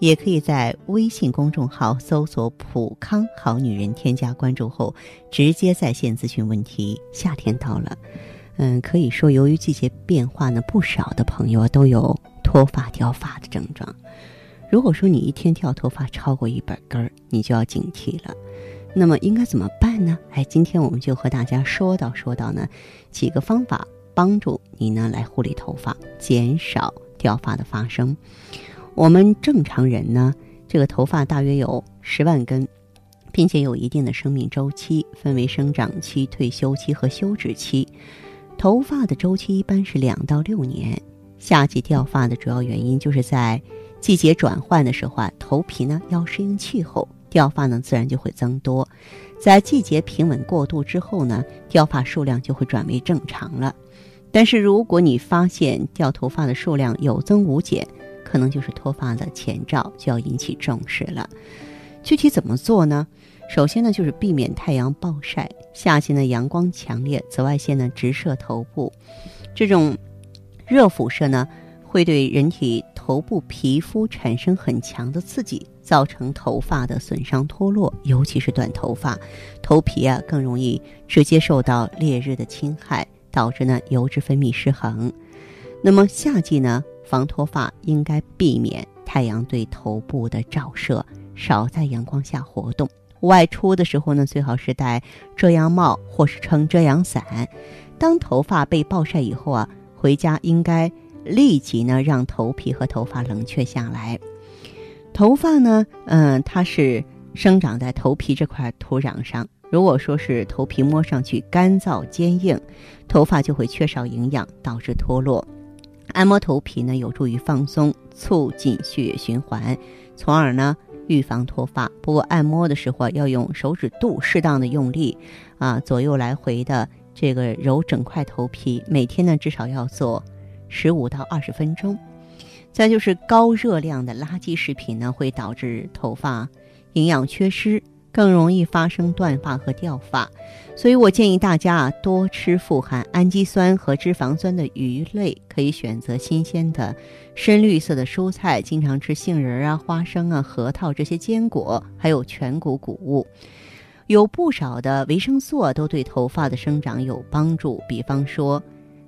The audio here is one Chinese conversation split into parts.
也可以在微信公众号搜索“普康好女人”，添加关注后，直接在线咨询问题。夏天到了，嗯，可以说由于季节变化呢，不少的朋友都有脱发掉发的症状。如果说你一天掉头发超过一百根儿，你就要警惕了。那么应该怎么办呢？哎，今天我们就和大家说到说到呢，几个方法帮助你呢来护理头发，减少掉发的发生。我们正常人呢，这个头发大约有十万根，并且有一定的生命周期，分为生长期、退休期和休止期。头发的周期一般是两到六年。夏季掉发的主要原因就是在季节转换的时候啊，头皮呢要适应气候，掉发呢自然就会增多。在季节平稳过渡之后呢，掉发数量就会转为正常了。但是如果你发现掉头发的数量有增无减，可能就是脱发的前兆，就要引起重视了。具体怎么做呢？首先呢，就是避免太阳暴晒。夏季呢，阳光强烈，紫外线呢直射头部，这种热辐射呢，会对人体头部皮肤产生很强的刺激，造成头发的损伤脱落。尤其是短头发，头皮啊更容易直接受到烈日的侵害，导致呢油脂分泌失衡。那么夏季呢？防脱发应该避免太阳对头部的照射，少在阳光下活动。外出的时候呢，最好是戴遮阳帽或是撑遮阳伞。当头发被暴晒以后啊，回家应该立即呢让头皮和头发冷却下来。头发呢，嗯，它是生长在头皮这块土壤上。如果说是头皮摸上去干燥坚硬，头发就会缺少营养，导致脱落。按摩头皮呢，有助于放松，促进血液循环，从而呢预防脱发。不过按摩的时候要用手指肚适当的用力，啊，左右来回的这个揉整块头皮。每天呢至少要做十五到二十分钟。再就是高热量的垃圾食品呢，会导致头发营养缺失。更容易发生断发和掉发，所以我建议大家啊多吃富含氨基酸和脂肪酸的鱼类，可以选择新鲜的深绿色的蔬菜，经常吃杏仁啊、花生啊、核桃这些坚果，还有全谷谷物，有不少的维生素啊都对头发的生长有帮助，比方说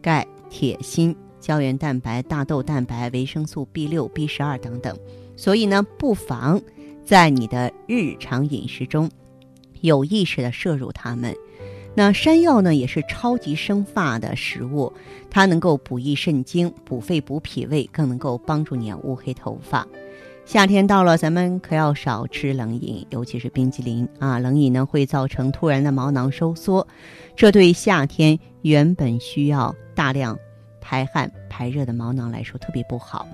钙、铁、锌、胶原蛋白、大豆蛋白、维生素 B 六、B 十二等等，所以呢不妨。在你的日常饮食中，有意识的摄入它们。那山药呢，也是超级生发的食物，它能够补益肾精、补肺、补脾胃，更能够帮助你乌黑头发。夏天到了，咱们可要少吃冷饮，尤其是冰激凌啊！冷饮呢会造成突然的毛囊收缩，这对夏天原本需要大量排汗排热的毛囊来说特别不好。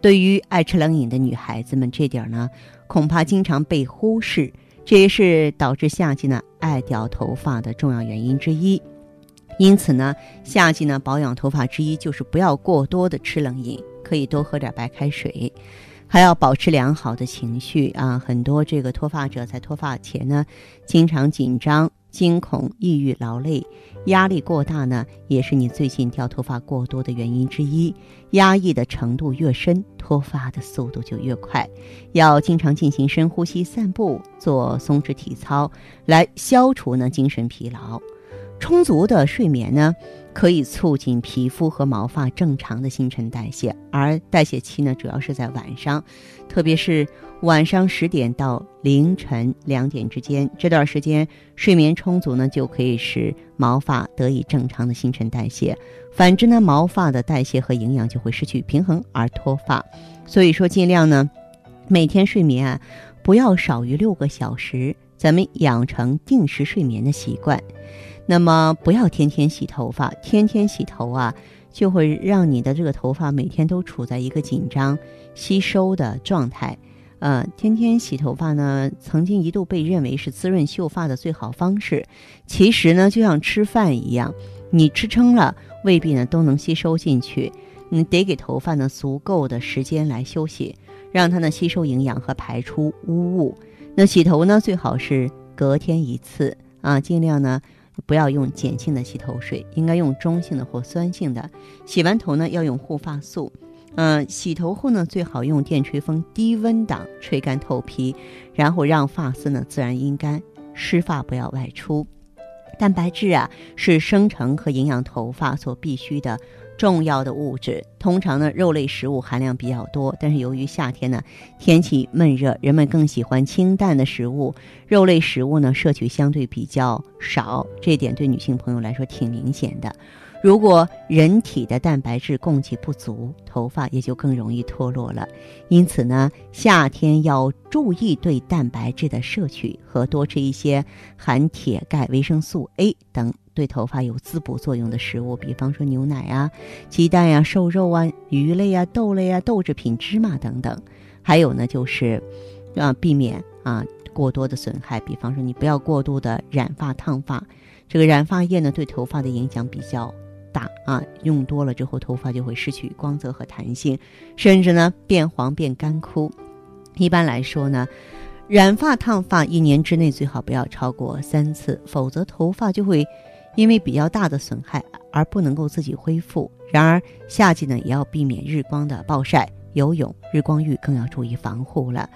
对于爱吃冷饮的女孩子们，这点呢，恐怕经常被忽视，这也是导致夏季呢爱掉头发的重要原因之一。因此呢，夏季呢保养头发之一就是不要过多的吃冷饮，可以多喝点白开水，还要保持良好的情绪啊。很多这个脱发者在脱发前呢，经常紧张。惊恐、抑郁、劳累、压力过大呢，也是你最近掉头发过多的原因之一。压抑的程度越深，脱发的速度就越快。要经常进行深呼吸、散步、做松弛体操，来消除呢精神疲劳。充足的睡眠呢。可以促进皮肤和毛发正常的新陈代谢，而代谢期呢，主要是在晚上，特别是晚上十点到凌晨两点之间这段时间，睡眠充足呢，就可以使毛发得以正常的新陈代谢。反之呢，毛发的代谢和营养就会失去平衡而脱发。所以说，尽量呢，每天睡眠啊，不要少于六个小时，咱们养成定时睡眠的习惯。那么不要天天洗头发，天天洗头啊，就会让你的这个头发每天都处在一个紧张、吸收的状态，呃，天天洗头发呢，曾经一度被认为是滋润秀发的最好方式。其实呢，就像吃饭一样，你吃撑了，未必呢都能吸收进去。你得给头发呢足够的时间来休息，让它呢吸收营养和排出污物。那洗头呢，最好是隔天一次啊，尽量呢不要用碱性的洗头水，应该用中性的或酸性的。洗完头呢，要用护发素。嗯，洗头后呢，最好用电吹风低温档吹干头皮，然后让发丝呢自然阴干，湿发不要外出。蛋白质啊，是生成和营养头发所必需的重要的物质。通常呢，肉类食物含量比较多，但是由于夏天呢天气闷热，人们更喜欢清淡的食物，肉类食物呢摄取相对比较少，这点对女性朋友来说挺明显的。如果人体的蛋白质供给不足，头发也就更容易脱落了。因此呢，夏天要注意对蛋白质的摄取和多吃一些含铁、钙、维生素 A 等对头发有滋补作用的食物，比方说牛奶啊、鸡蛋呀、瘦肉啊、鱼类啊、豆类啊、豆制品、芝麻等等。还有呢，就是啊，避免啊过多的损害，比方说你不要过度的染发、烫发。这个染发液呢，对头发的影响比较。大啊，用多了之后，头发就会失去光泽和弹性，甚至呢变黄变干枯。一般来说呢，染发烫发一年之内最好不要超过三次，否则头发就会因为比较大的损害而不能够自己恢复。然而夏季呢也要避免日光的暴晒，游泳、日光浴更要注意防护了。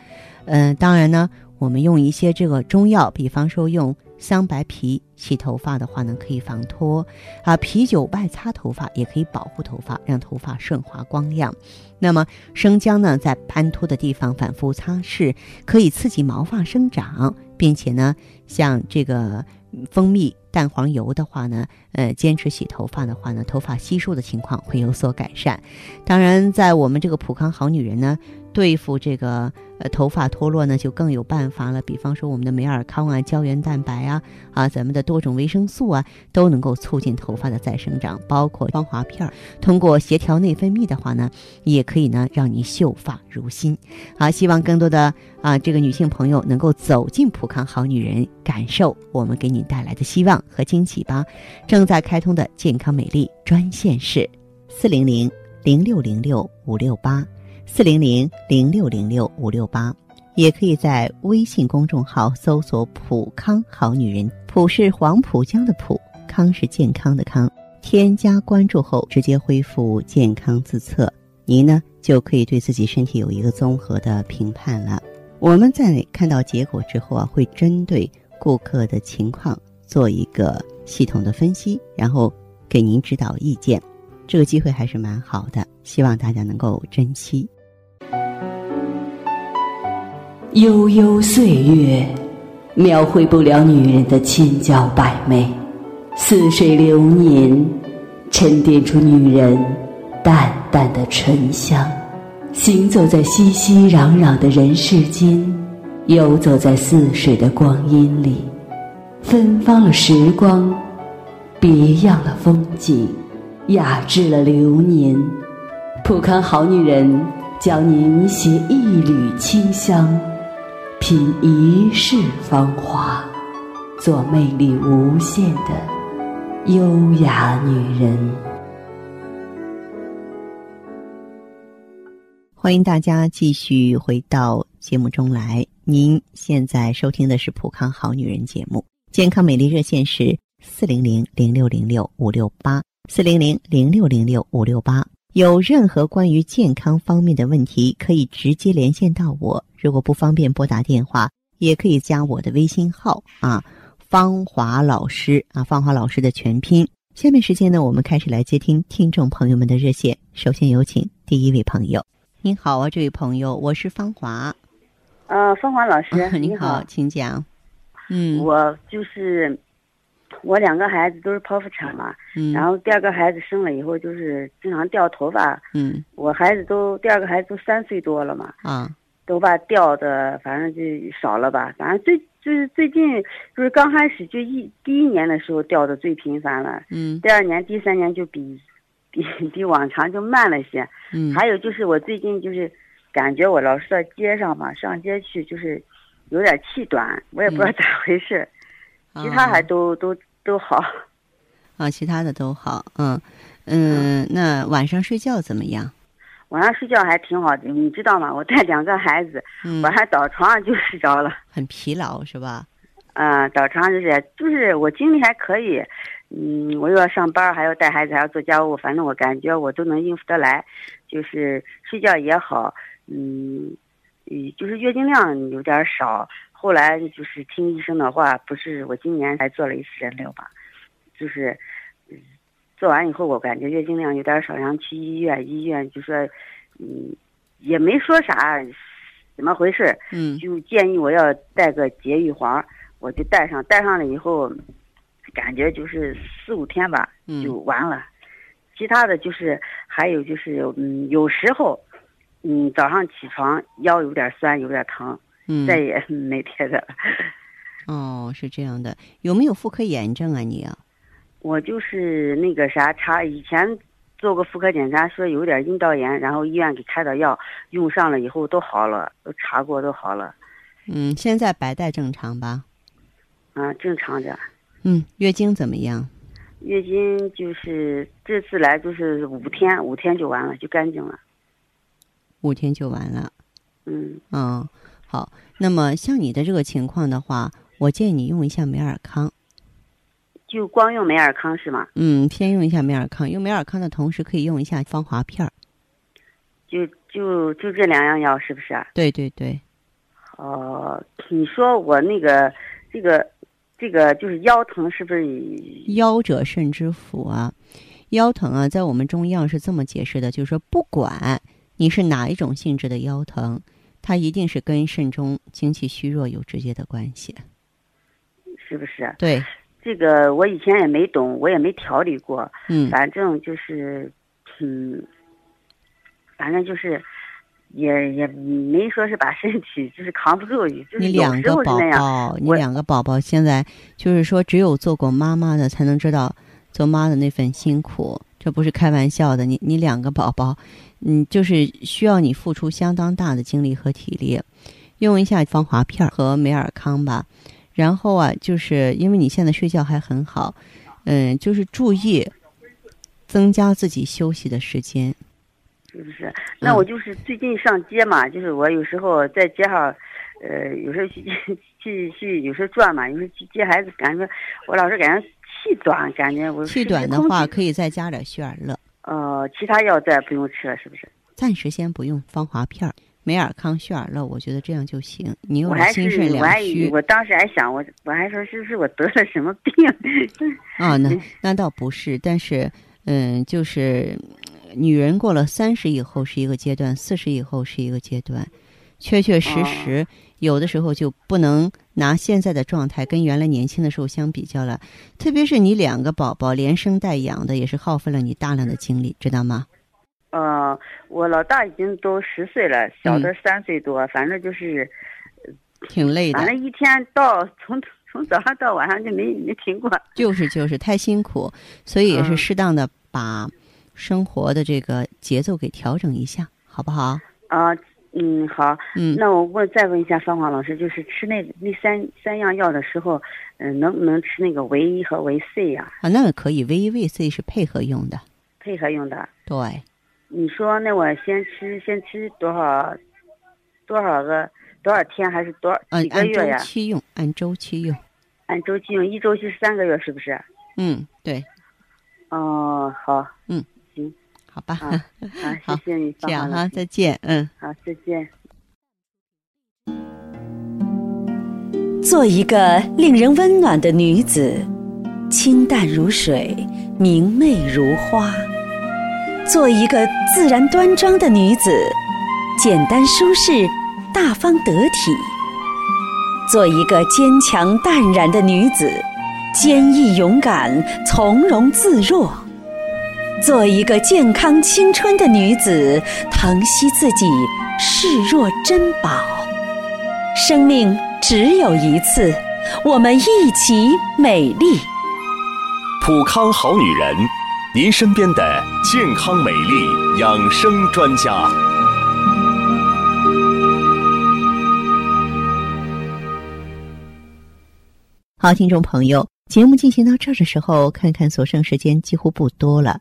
嗯，当然呢，我们用一些这个中药，比方说用。桑白皮洗头发的话呢，可以防脱啊；啤酒外擦头发也可以保护头发，让头发顺滑光亮。那么生姜呢，在斑秃的地方反复擦拭，可以刺激毛发生长，并且呢，像这个蜂蜜、蛋黄油的话呢，呃，坚持洗头发的话呢，头发稀疏的情况会有所改善。当然，在我们这个普康好女人呢。对付这个呃头发脱落呢，就更有办法了。比方说我们的美尔康啊、胶原蛋白啊、啊咱们的多种维生素啊，都能够促进头发的再生长。包括芳华片儿，通过协调内分泌的话呢，也可以呢让你秀发如新。好，希望更多的啊这个女性朋友能够走进普康好女人，感受我们给你带来的希望和惊喜吧。正在开通的健康美丽专线是四零零零六零六五六八。四零零零六零六五六八，也可以在微信公众号搜索“普康好女人”，普是黄浦江的浦，康是健康的康。添加关注后，直接恢复健康自测，您呢就可以对自己身体有一个综合的评判了。我们在看到结果之后啊，会针对顾客的情况做一个系统的分析，然后给您指导意见。这个机会还是蛮好的，希望大家能够珍惜。悠悠岁月，描绘不了女人的千娇百媚；似水流年，沉淀出女人淡淡的醇香。行走在熙熙攘攘的人世间，游走在似水的光阴里，芬芳了时光，别样了风景，雅致了流年。普康好女人，教您携一缕清香。品一世芳华，做魅力无限的优雅女人。欢迎大家继续回到节目中来。您现在收听的是《普康好女人》节目，健康美丽热线是四零零零六零六五六八四零零零六零六五六八。有任何关于健康方面的问题，可以直接连线到我。如果不方便拨打电话，也可以加我的微信号啊，芳华老师啊，芳华老师的全拼。下面时间呢，我们开始来接听听众朋友们的热线。首先有请第一位朋友。您好啊，这位朋友，我是芳华。呃，芳华老师，您好，请讲。嗯，我就是我两个孩子都是剖腹产嘛，嗯，然后第二个孩子生了以后就是经常掉头发，嗯，我孩子都第二个孩子都三岁多了嘛，啊。头发掉的，反正就少了吧。反正最就是最近，就是刚开始就一第一年的时候掉的最频繁了。嗯。第二年、第三年就比比比往常就慢了些。嗯。还有就是我最近就是感觉我老是在街上嘛，上街去就是有点气短，我也不知道嗯咋回事，其他还都都都好。啊，其他的都好，嗯嗯，那晚上睡觉怎么样？晚上睡觉还挺好的，你知道吗？我带两个孩子，嗯，晚上倒床上就睡着了。很疲劳是吧？嗯，倒床上就是就是我精力还可以，嗯，我又要上班，还要带孩子，还要做家务，反正我感觉我都能应付得来，就是睡觉也好，嗯，嗯，就是月经量有点少。后来就是听医生的话，不是我今年才做了一次人流吧，就是，嗯做完以后我感觉月经量有点少，然后去医院，医院就说，嗯，也没说啥，怎么回事，嗯就建议我要带个节育环，我就带上，带上了以后，感觉就是四五天吧嗯就完了。其他的就是还有就是，嗯，有时候，嗯，早上起床腰有点酸，有点疼，嗯，再也没别的了。哦，是这样的，有没有妇科炎症啊你啊？我就是那个啥查，以前做过妇科检查，说有点阴道炎，然后医院给开的药，用上了以后都好了，都查过都好了，嗯，现在白带正常吧？啊，正常着。嗯，月经怎么样？月经就是这次来就是五天，五天就完了，就干净了。五天就完了。嗯，嗯，好。那么像你的这个情况的话，我建议你用一下美尔康。就光用美尔康是吗？嗯，先用一下美尔康，用美尔康的同时可以用一下芳华片儿。就就就这两样药是不是啊？对对对，哦、你说我那个这个这个就是腰疼是不是？腰者肾之府啊，腰疼啊，在我们中药是这么解释的，就是说不管你是哪一种性质的腰疼，它一定是跟肾中精气虚弱有直接的关系。是不是？对，这个我以前也没懂，我也没调理过，嗯反正就是，嗯，反正就是。也也没说是把身体就是扛不住，就是你两个宝。宝，你两个宝宝现在就是说，只有做过妈妈的才能知道做妈的那份辛苦，这不是开玩笑的。你你两个宝宝，嗯，就是需要你付出相当大的精力和体力。用一下芳华片儿和美尔康吧，然后啊，就是因为你现在睡觉还很好，嗯，就是注意增加自己休息的时间。是不是？那我就是最近上街嘛，就是我有时候在街上，呃，有时候去去去，有时候转嘛，有时候去接孩子，感觉我老是感觉气短，感觉我气短的话，可以再加点血尔乐。呃，其他药再不用吃了，是不是？暂时先不用芳华片儿，美尔康、血尔乐，我觉得这样就行。你有我还了心肾两虚我当时还想，我我还说是不是我得了什么病？啊，那 那倒不是，但是嗯，就是女人过了三十以后是一个阶段，四十以后是一个阶段，确确实哦实、有的时候就不能拿现在的状态跟原来年轻的时候相比较了。特别是你两个宝宝连生带养的，也是耗费了你大量的精力，知道吗？呃，我老大已经都十岁了，小的三岁多，反正就是，挺累的反。正一天到从从早上到晚上就没没停过。就是就是太辛苦，所以也是嗯适当的把生活的这个节奏给调整一下，好不好？啊，嗯，好，嗯，那我问再问一下芳华老师，就是吃那那三三样药的时候，嗯、能不能吃那个维 E 和维 C 呀、啊，那个可以维 E 维 C 是配合用的，配合用的？对，你说那我先吃先吃多少多少个多少天还是多少嗯，几个月呀？按周期用，按周期用，按周期用，一周期是三个月，是不是？嗯，对，哦，好，好吧，好 谢谢你，这样哈，再见，嗯。好，再见。做一个令人温暖的女子，清淡如水，明媚如花；做一个自然端庄的女子，简单舒适，大方得体；做一个坚强淡然的女子，坚毅勇敢，从容自若；做一个健康青春的女子疼惜自己视若珍宝。生命只有一次我们一起美丽。普康好女人您身边的健康美丽养生专家。好听众朋友节目进行到这儿的时候看看所剩时间几乎不多了。